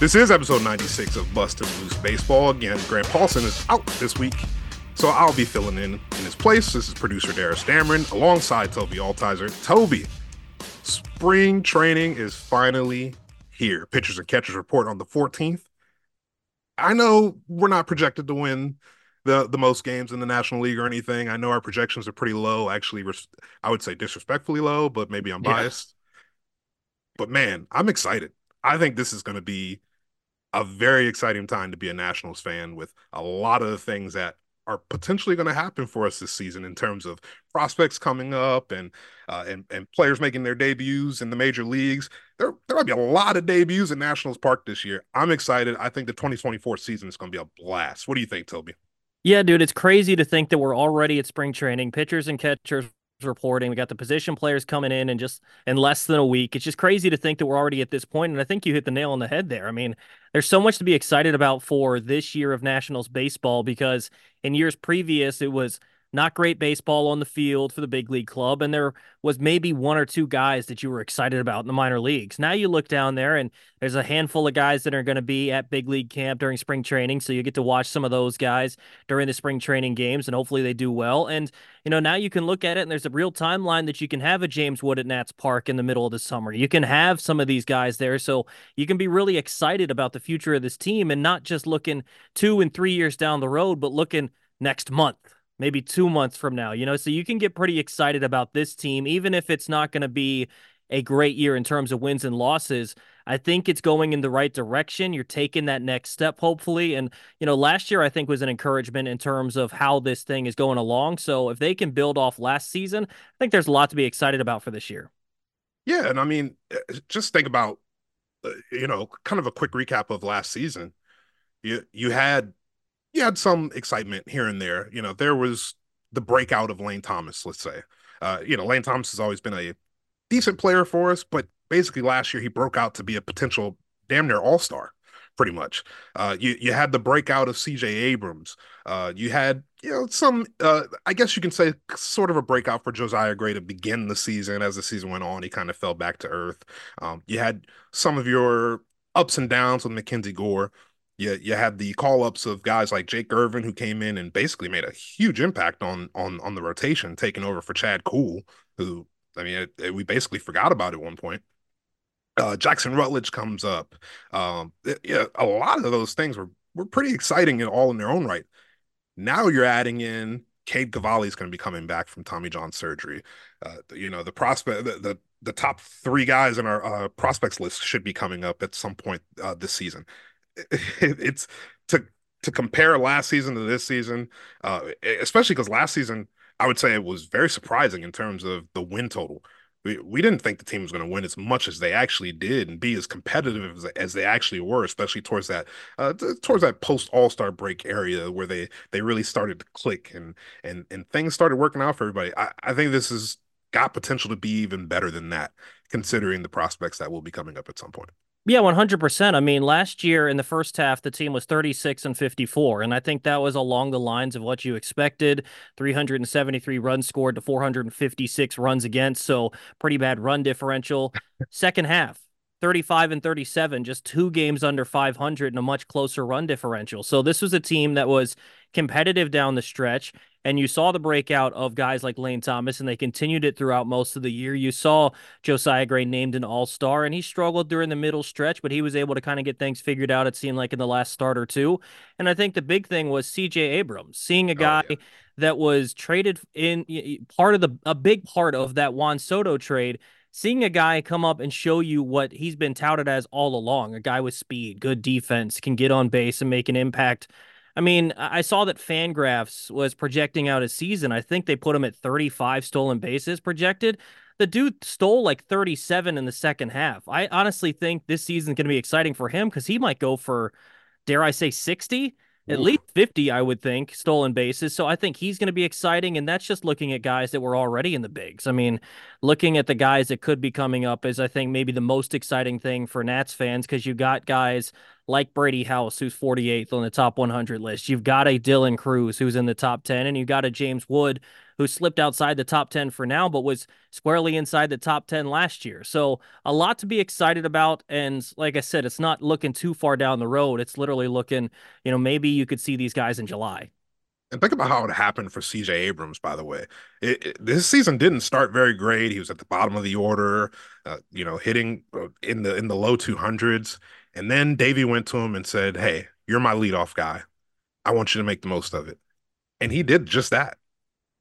This is episode 96 of Bustin' Loose Baseball. Again, Grant Paulsen is out this week, so I'll be filling in in his place. This is producer Darris Dameron alongside Tobi Altizer. Tobi, spring training is finally here. Pitchers and catchers report on the 14th. I know we're not projected to win the the most games in the National League or anything. I know our projections are pretty low, actually I would say disrespectfully low, but maybe I'm biased. Yeah. But man, I'm excited. I think this is going to be a very exciting time to be a Nationals fan with a lot of the things that are potentially going to happen for us this season in terms of prospects coming up and uh, and and players making their debuts in the major leagues. There there might be a lot of debuts in Nationals Park this year. I'm excited. I think the 2024 season is going to be a blast. What do you think, Tobi? Yeah, dude, it's crazy to think that we're already at spring training. Pitchers and catchers reporting. We got the position players coming in and just in less than a week. It's just crazy to think that we're already at this point. And I think you hit the nail on the head there. I mean, there's so much to be excited about for this year of Nationals baseball because in years previous, it was not great baseball on the field for the big league club. And there was maybe one or two guys that you were excited about in the minor leagues. Now you look down there and there's a handful of guys that are going to be at big league camp during spring training. So you get to watch some of those guys during the spring training games and hopefully they do well. And, you know, now you can look at it and there's a real timeline that you can have a James Wood at Nats Park in the middle of the summer. You can have some of these guys there. So you can be really excited about the future of this team and not just looking two and three years down the road, but looking next month maybe two months from now, you know, so you can get pretty excited about this team, even if it's not going to be a great year in terms of wins and losses. I think it's going in the right direction. You're taking that next step, hopefully. And, you know, last year I think was an encouragement in terms of how this thing is going along. So if they can build off last season, I think there's a lot to be excited about for this year. Yeah. And I mean, eh, just think about, uh, you know, kind of a quick recap of last season. You, you had you had some excitement here and there. You know, there was the breakout of Lane Thomas, let's say. Uh, you know, Lane Thomas has always been a decent player for us, but basically last year he broke out to be a potential damn near all star, pretty much. Uh, you you had the breakout of C.J. Abrams. Uh, you had you know some uh, I guess you can say sort of a breakout for Josiah Gray to begin the season. As the season went on, he kind of fell back to earth. Um, you had some of your ups and downs with Mackenzie Gore you you had the call ups of guys like Jake Irvin who came in and basically made a huge impact on on on the rotation, taking over for Chad Kuhl, who I mean it, it, we basically forgot about at one point. Uh, Jackson Rutledge comes up. Um, it, yeah, a lot of those things were were pretty exciting and all in their own right. Now you're adding in Cade Cavalli is going to be coming back from Tommy John surgery. Uh, you know the prospect the, the the top three guys in our uh, prospects list should be coming up at some point uh, this season. it's to to compare last season to this season, uh, especially because last season I would say it was very surprising in terms of the win total. We, we didn't think the team was going to win as much as they actually did and be as competitive as, as they actually were, especially towards that uh, towards that post All Star break area where they they really started to click and and and things started working out for everybody. I, I think this has got potential to be even better than that, considering the prospects that will be coming up at some point. Yeah, 100%. I mean, last year in the first half, the team was 36 and 54. And I think that was along the lines of what you expected 373 runs scored to 456 runs against. So, pretty bad run differential. Second half, 35 and 37, just two games under 500 and a much closer run differential. So, this was a team that was competitive down the stretch. And you saw the breakout of guys like Lane Thomas, and they continued it throughout most of the year. You saw Josiah Gray named an all star, and he struggled during the middle stretch, but he was able to kind of get things figured out, it seemed like in the last start or two. And I think the big thing was CJ Abrams, seeing a guy. Oh, yeah. That was traded in part of the a big part of that Juan Soto trade seeing a guy come up and show you what he's been touted as all along a guy with speed, good defense, can get on base and make an impact I mean, I saw that Fangraphs was projecting out a season. I think they put him at 35 stolen bases projected. The dude stole like 37 in the second half. I honestly think this season's going to be exciting for him because he might go for dare I say, 60? At least 50, I would think, stolen bases. So I think he's going to be exciting. And that's just looking at guys that were already in the bigs. I mean, looking at the guys that could be coming up is, I think, maybe the most exciting thing for Nats fans because you got guys like Brady House, who's 48th on the top 100 list. You've got a Dylan Crews, who's in the top 10, and you've got a James Wood, who slipped outside the top 10 for now, but was squarely inside the top 10 last year. So a lot to be excited about. And like I said, it's not looking too far down the road. It's literally looking, you know, maybe you could see these guys in July. And think about how it happened for CJ Abrams, by the way. It, it, this season didn't start very great. He was at the bottom of the order, uh, you know, hitting uh, in the in the low 200s. And then Davey went to him and said, Hey, you're my leadoff guy. I want you to make the most of it. And he did just that.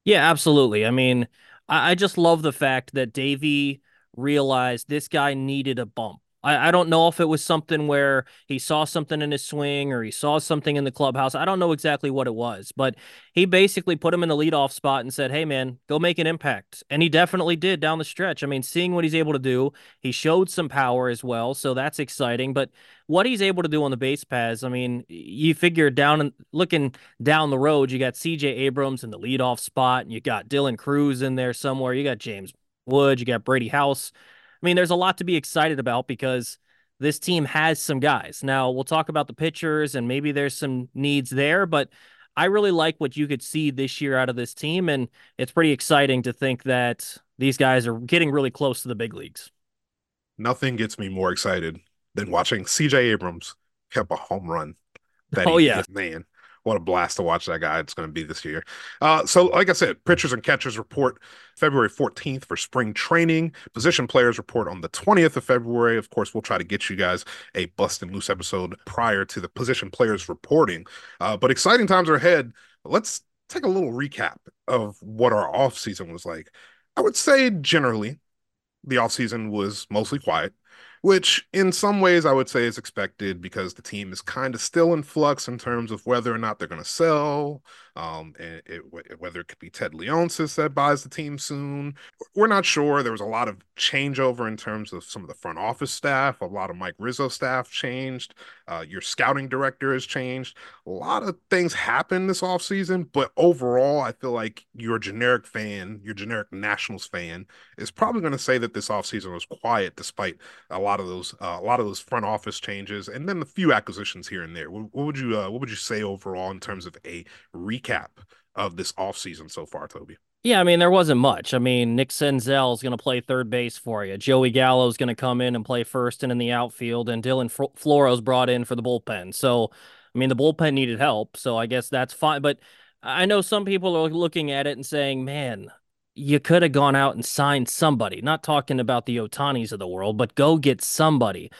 Yeah, absolutely. I mean, I, I just love the fact that Davey realized this guy needed a bump. I, I don't know if it was something where he saw something in his swing or he saw something in the clubhouse. I don't know exactly what it was, but he basically put him in the leadoff spot and said, Hey, man, go make an impact. And he definitely did down the stretch. I mean, seeing what he's able to do, he showed some power as well. So that's exciting. But what he's able to do on the base paths, I mean, you figure down and looking down the road, you got CJ Abrams in the leadoff spot, and you got Dylan Crews in there somewhere. You got James Wood, you got Brady House. I mean, there's a lot to be excited about because this team has some guys. Now, we'll talk about the pitchers and maybe there's some needs there, but I really like what you could see this year out of this team. And it's pretty exciting to think that these guys are getting really close to the big leagues. Nothing gets me more excited than watching CJ Abrams kept a home run. That oh, yeah. Man, what a blast to watch that guy it's going to be this year. Uh, so, like I said, pitchers and catchers report February 14th for spring training. Position players report on the 20th of February. Of course, we'll try to get you guys a busted loose episode prior to the position players reporting. Uh, but exciting times are ahead. Let's take a little recap of what our off season was like. I would say generally, the off season was mostly quiet which in some ways I would say is expected because the team is kind of still in flux in terms of whether or not they're going to sell, um, and it, whether it could be Ted Leonsis that buys the team soon. We're not sure. There was a lot of changeover in terms of some of the front office staff. A lot of Mike Rizzo staff changed. Uh, your scouting director has changed. A lot of things happened this offseason, but overall, I feel like your generic fan, your generic Nationals fan, is probably going to say that this offseason was quiet despite a lot of those uh, a lot of those front office changes and then a few acquisitions here and there. What, what would you uh, what would you say overall in terms of a recap of this offseason so far, Tobi? Yeah, I mean, there wasn't much. I mean, Nick Senzel is going to play third base for you. Joey Gallo is going to come in and play first and in the outfield, and Dylan Floro's brought in for the bullpen. So, I mean, the bullpen needed help. So I guess that's fine. But I know some people are looking at it and saying, man, you could have gone out and signed somebody. Not talking about the Ohtanis of the world, but go get somebody.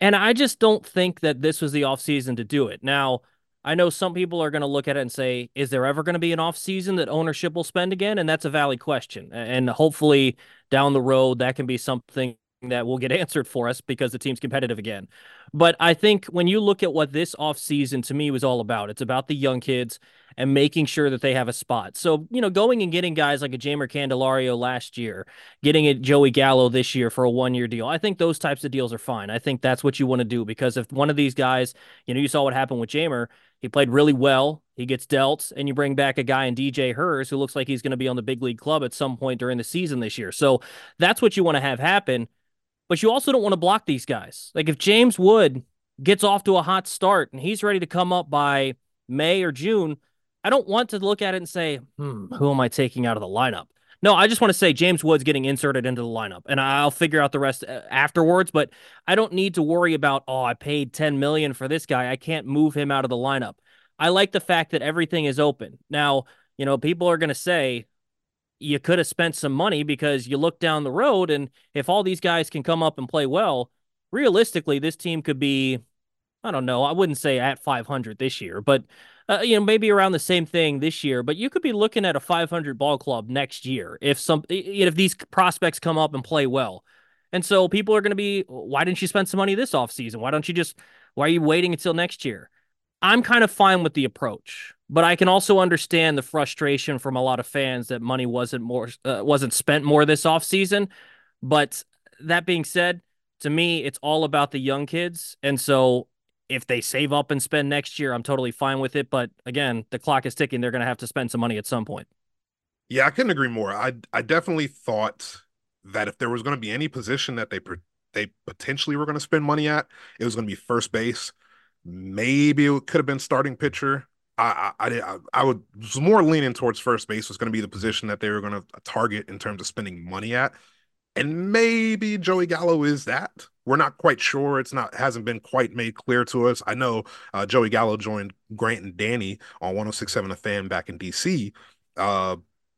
And I just don't think that this was the offseason to do it. Now, I know some people are going to look at it and say, is there ever going to be an offseason that ownership will spend again? And that's a valid question. And hopefully down the road, that can be something that will get answered for us because the team's competitive again. But I think when you look at what this offseason to me was all about, it's about the young kids and making sure that they have a spot. So, you know, going and getting guys like a Jeimer Candelario last year, getting a Joey Gallo this year for a one year deal, I think those types of deals are fine. I think that's what you want to do because if one of these guys, you know, you saw what happened with Jeimer, he played really well. He gets dealt, and you bring back a guy in DJ Herz who looks like he's going to be on the big league club at some point during the season this year. So that's what you want to have happen. But you also don't want to block these guys. Like if James Wood gets off to a hot start and he's ready to come up by May or June, I don't want to look at it and say, hmm, who am I taking out of the lineup? No, I just want to say James Wood's getting inserted into the lineup, and I'll figure out the rest uh, afterwards. But I don't need to worry about oh, I paid ten million for this guy. I can't move him out of the lineup. I like the fact that everything is open. Now, you know, people are going to say you could have spent some money because you look down the road, and if all these guys can come up and play well, realistically, this team could be, I don't know, I wouldn't say at 500 this year, but uh, you know, maybe around the same thing this year, but you could be looking at a 500 ball club next year if some if these prospects come up and play well. And so people are going to be, why didn't you spend some money this offseason? Why don't you just why are you waiting until next year? I'm kind of fine with the approach, but I can also understand the frustration from a lot of fans that money wasn't more uh, wasn't spent more this offseason. But that being said, to me, it's all about the young kids, and so If they save up and spend next year, I'm totally fine with it. But again, the clock is ticking. They're going to have to spend some money at some point. Yeah, I couldn't agree more. I I definitely thought that if there was going to be any position that they they potentially were going to spend money at, it was going to be first base. Maybe it could have been starting pitcher. I I I, I would was more leaning towards first base was going to be the position that they were going to target in terms of spending money at, and maybe Joey Gallo is that. We're not quite sure. It's not hasn't been quite made clear to us. I know uh, Joey Gallo joined Grant and Danny on 106.7 A Fan back in DC. Uh,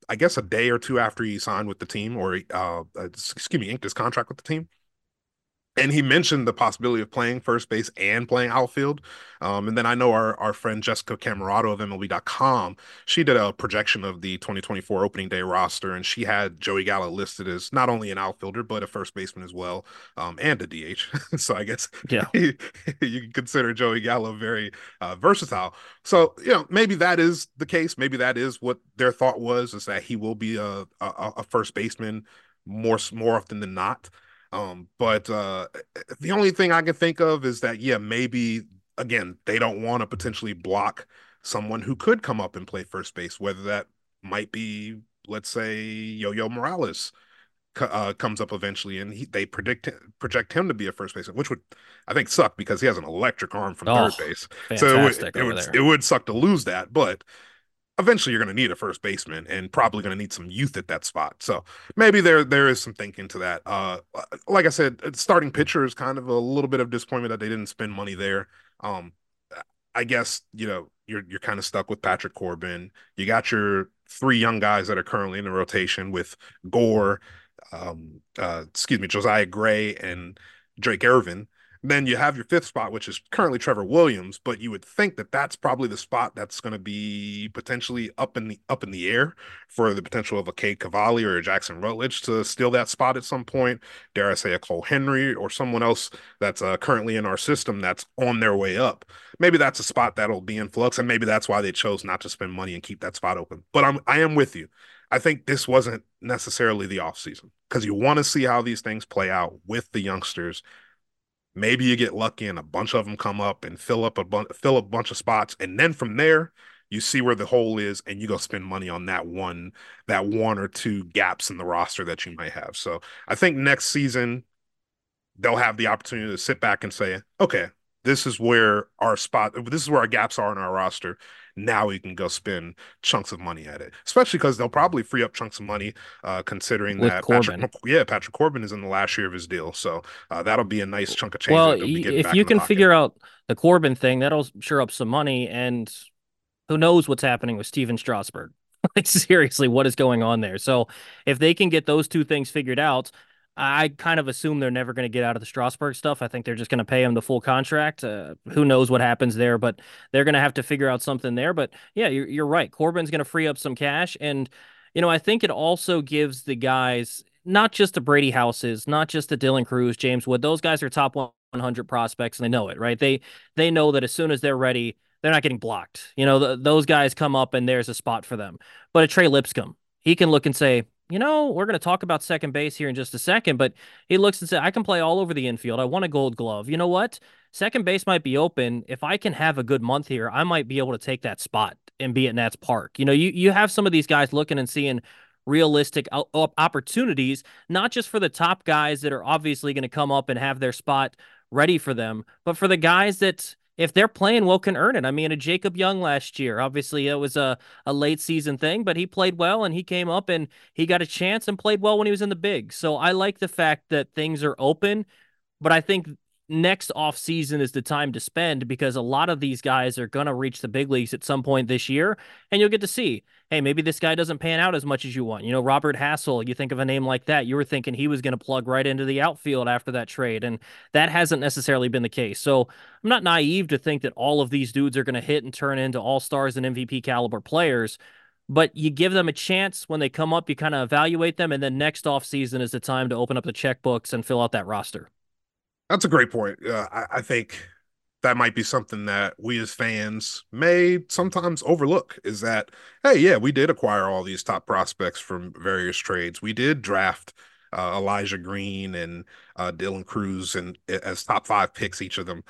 I guess a day or two after he signed with the team, or uh, excuse me, inked his contract with the team and he mentioned the possibility of playing first base and playing outfield. Um, and then I know our, our friend Jessica Camerato of MLB.com, she did a projection of the 2024 opening day roster, and she had Joey Gallo listed as not only an outfielder, but a first baseman as well, um, and a DH. so I guess yeah. you can consider Joey Gallo very uh, versatile. So, you know, maybe that is the case. Maybe that is what their thought was, is that he will be a, a, a first baseman more, more often than not. Um, but uh, the only thing I can think of is that yeah, maybe again they don't want to potentially block someone who could come up and play first base, whether that might be let's say Yo-Yo Morales uh, comes up eventually, and he, they predict project him to be a first baseman, which would I think suck because he has an electric arm from oh, third base. So it would, it would, it would suck to lose that, but eventually you're going to need a first baseman and probably going to need some youth at that spot. So maybe there there is some thinking to that. Uh, like I said, uh, starting pitcher is kind of a little bit of disappointment that they didn't spend money there. Um, I guess you know you're you're kind of stuck with Patrick Corbin. You got your three young guys that are currently in the rotation with Gore, um, uh, excuse me, Josiah Gray and Drake Irvin. Then you have your fifth spot, which is currently Trevor Williams, but you would think that that's probably the spot that's going to be potentially up in the up in the air for the potential of a Cade Cavalli or a Jackson Rutledge to steal that spot at some point. Dare I say a Cole Henry or someone else that's uh, currently in our system that's on their way up. Maybe that's a spot that'll be in flux, and maybe that's why they chose not to spend money and keep that spot open. But I'm I am with you. I think this wasn't necessarily the offseason because you want to see how these things play out with the youngsters Maybe you get lucky and a bunch of them come up and fill up a bunch, fill a bunch of spots, and then from there you see where the hole is, and you go spend money on that one, that one or two gaps in the roster that you might have. So I think next season they'll have the opportunity to sit back and say, okay, this is where our spot, this is where our gaps are in our roster now we can go spend chunks of money at it, especially because they'll probably free up chunks of money, uh, considering With that Corbin. Patrick, yeah, Patrick Corbin is in the last year of his deal, so uh, that'll be a nice chunk of change. Well, if you can figure out the Corbin thing, that'll sure up some money, and who knows what's happening with Stephen Strasburg. like seriously, what is going on there? So if they can get those two things figured out, I kind of assume they're never going to get out of the Strasburg stuff. I think they're just going to pay him the full contract. Uh, who knows what happens there, but they're going to have to figure out something there. But yeah, you're, you're right. Corbin's going to free up some cash. And, you know, I think it also gives the guys, not just the Brady Houses, not just the Dylan Crews, James Wood, those guys are top 100 prospects and they know it, right? They, they know that as soon as they're ready, they're not getting blocked. You know, the, those guys come up and there's a spot for them. But a Trey Lipscomb, he can look and say, you know, we're going to talk about second base here in just a second, but he looks and says, I can play all over the infield. I want a gold glove. You know what? Second base might be open. If I can have a good month here, I might be able to take that spot and be at Nats Park. You know, you, you have some of these guys looking and seeing realistic opportunities, not just for the top guys that are obviously going to come up and have their spot ready for them, but for the guys that if they're playing well, can earn it. I mean, a Jacob Young last year, obviously it was a, a late season thing, but he played well and he came up and he got a chance and played well when he was in the big. So I like the fact that things are open, but I think next off season is the time to spend because a lot of these guys are going to reach the big leagues at some point this year and you'll get to see hey maybe this guy doesn't pan out as much as you want. You know robert Hassell you think of a name like that you were thinking he was going to plug right into the outfield after that trade and that hasn't necessarily been the case. So i'm not naive to think that all of these dudes are going to hit and turn into all stars and mvp caliber players but you give them a chance. When they come up you kind of evaluate them and then next off season is the time to open up the checkbooks and fill out that roster that's a great point. Uh, I, I think that might be something that we as fans may sometimes overlook is that hey yeah we did acquire all these top prospects from various trades we did draft uh, elijah green and uh, dylan Crews and as top five picks each of them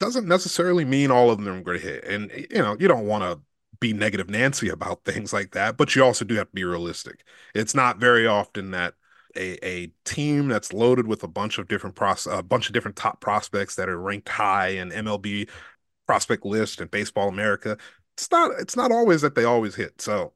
doesn't necessarily mean all of them are going to hit. And you know, you don't want to be negative Nancy about things like that, but you also do have to be realistic. It's not very often that a, a team that's loaded with a bunch of different pros a bunch of different top prospects that are ranked high in MLB prospect list and Baseball America. It's not it's not always that they always hit. So,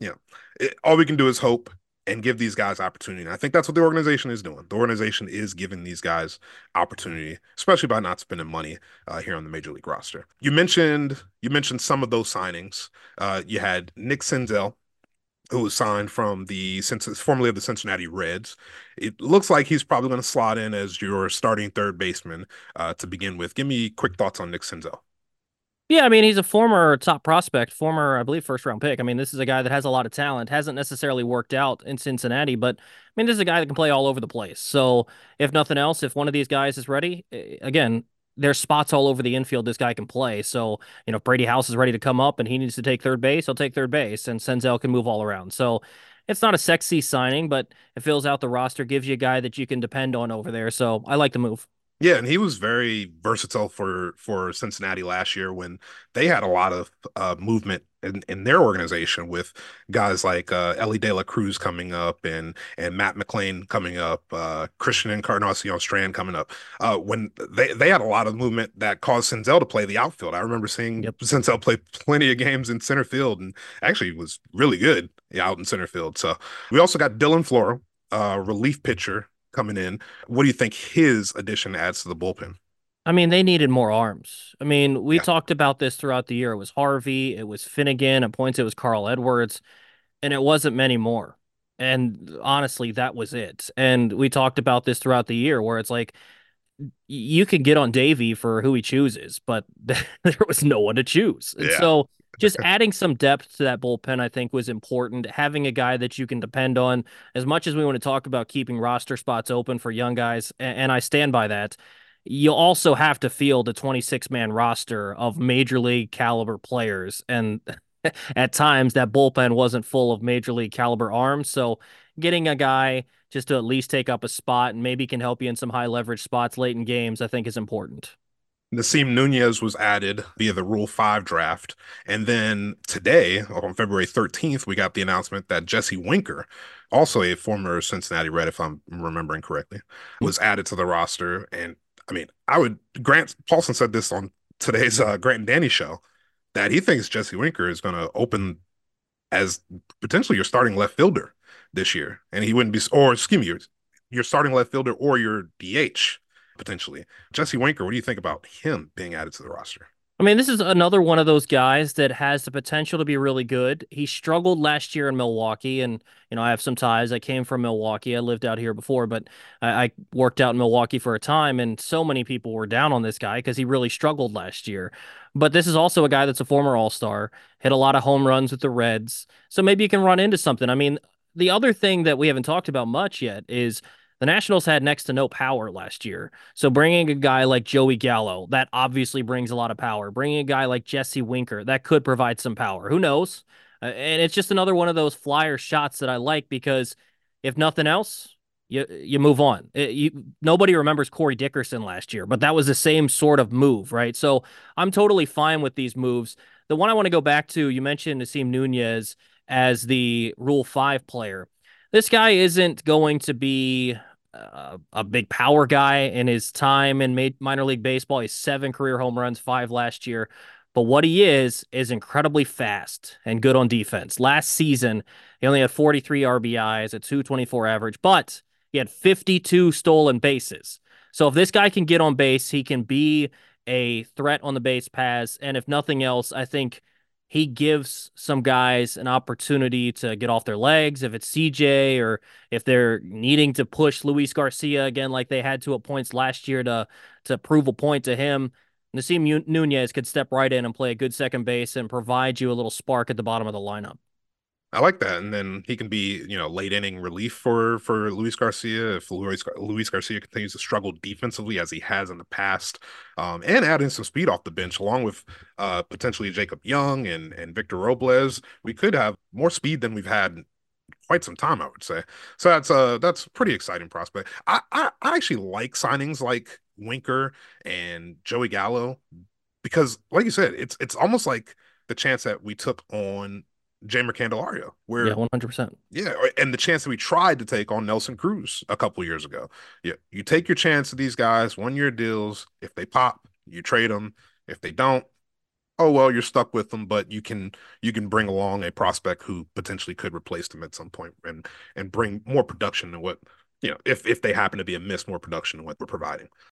you know, it, all we can do is hope and give these guys opportunity. And I think that's what the organization is doing. The organization is giving these guys opportunity, especially by not spending money uh, here on the major league roster. You mentioned you mentioned some of those signings. Uh, you had Nick Senzel, who was signed from the formerly of the Cincinnati Reds. It looks like he's probably going to slot in as your starting third baseman uh, to begin with. Give me quick thoughts on Nick Senzel. Yeah, I mean, he's a former top prospect, former, I believe, first round pick. I mean, this is a guy that has a lot of talent, hasn't necessarily worked out in Cincinnati, but I mean, this is a guy that can play all over the place. So, if nothing else, if one of these guys is ready, again, there's spots all over the infield this guy can play. So, you know, if Brady House is ready to come up and he needs to take third base, he'll take third base, and Senzel can move all around. So, it's not a sexy signing, but it fills out the roster, gives you a guy that you can depend on over there. So, I like the move. Yeah, and he was very versatile for for Cincinnati last year when they had a lot of uh, movement in, in their organization with guys like uh, Elly De La Cruz coming up and and Matt McLain coming up, uh, Christian Encarnacion Strand coming up. Uh, when they they had a lot of movement that caused Senzel to play the outfield. I remember seeing yep. Senzel play plenty of games in center field and actually was really good out in center field. So we also got Dylan Floro, uh, relief pitcher coming in. What do you think his addition adds to the bullpen? I mean, they needed more arms. I mean, we yeah. talked about this throughout the year. It was Harvey, it was Finnegan, at points it was Carl Edwards, and it wasn't many more. And honestly, that was it. And we talked about this throughout the year where it's like you can get on Davey for who he chooses, but there was no one to choose. And yeah. so just adding some depth to that bullpen, I think, was important. Having a guy that you can depend on, as much as we want to talk about keeping roster spots open for young guys, and, I stand by that. You also have to field a 26 man roster of major league caliber players. And at times, that bullpen wasn't full of major league caliber arms. So, getting a guy just to at least take up a spot and maybe can help you in some high leverage spots late in games, I think is important. Nasim Nunez was added via the Rule 5 draft. And then today, on February 13th, we got the announcement that Jesse Winker, also a former Cincinnati Red, if I'm remembering correctly, was added to the roster. And I mean, I would, Grant Paulsen said this on today's uh, Grant and Danny show that he thinks Jesse Winker is going to open as potentially your starting left fielder this year. And he wouldn't be, or excuse me, your, your starting left fielder or your DH potentially. Jesse Winker, what do you think about him being added to the roster? I mean, this is another one of those guys that has the potential to be really good. He struggled last year in Milwaukee, and you know I have some ties. I came from Milwaukee. I lived out here before, but I, I worked out in Milwaukee for a time, and so many people were down on this guy because he really struggled last year. But this is also a guy that's a former All Star, hit a lot of home runs with the Reds, so maybe you can run into something. I mean, the other thing that we haven't talked about much yet is the Nationals had next to no power last year. So bringing a guy like Joey Gallo, that obviously brings a lot of power. Bringing a guy like Jesse Winker, that could provide some power. Who knows? Uh, and it's just another one of those flyer shots that I like because if nothing else, you you move on. It, you, nobody remembers Corey Dickerson last year, but that was the same sort of move, right? So I'm totally fine with these moves. The one I want to go back to, you mentioned Nasim Nunez as the Rule Five player this guy isn't going to be uh, a big power guy in his time in minor league baseball. He's seven career home runs, five last year. But what he is, is incredibly fast and good on defense. Last season, he only had 43 RBIs, a 224 average, but he had 52 stolen bases. So if this guy can get on base, he can be a threat on the base pass. And if nothing else, I think he gives some guys an opportunity to get off their legs if it's CJ or if they're needing to push Luis Garcia again like they had to at points last year to to prove a point to him. Nasim Nunez could step right in and play a good second base and provide you a little spark at the bottom of the lineup. I like that, and then he can be, you know, late inning relief for for Luis Garcia if Luis, Luis Garcia continues to struggle defensively as he has in the past, um, and add in some speed off the bench along with uh, potentially Jacob Young and and Victor Robles. We could have more speed than we've had quite some time, I would say. So that's uh that's a pretty exciting prospect. I, I I actually like signings like Winker and Joey Gallo because, like you said, it's it's almost like the chance that we took on Jeimer Candelario, where yeah, one hundred percent, yeah, and the chance that we tried to take on Nelson Cruz a couple years ago. Yeah, you take your chance of these guys, one year deals. If they pop, you trade them. If they don't, oh well, you're stuck with them. But you can you can bring along a prospect who potentially could replace them at some point and and bring more production than what you know if if they happen to be a miss more production than what we're providing.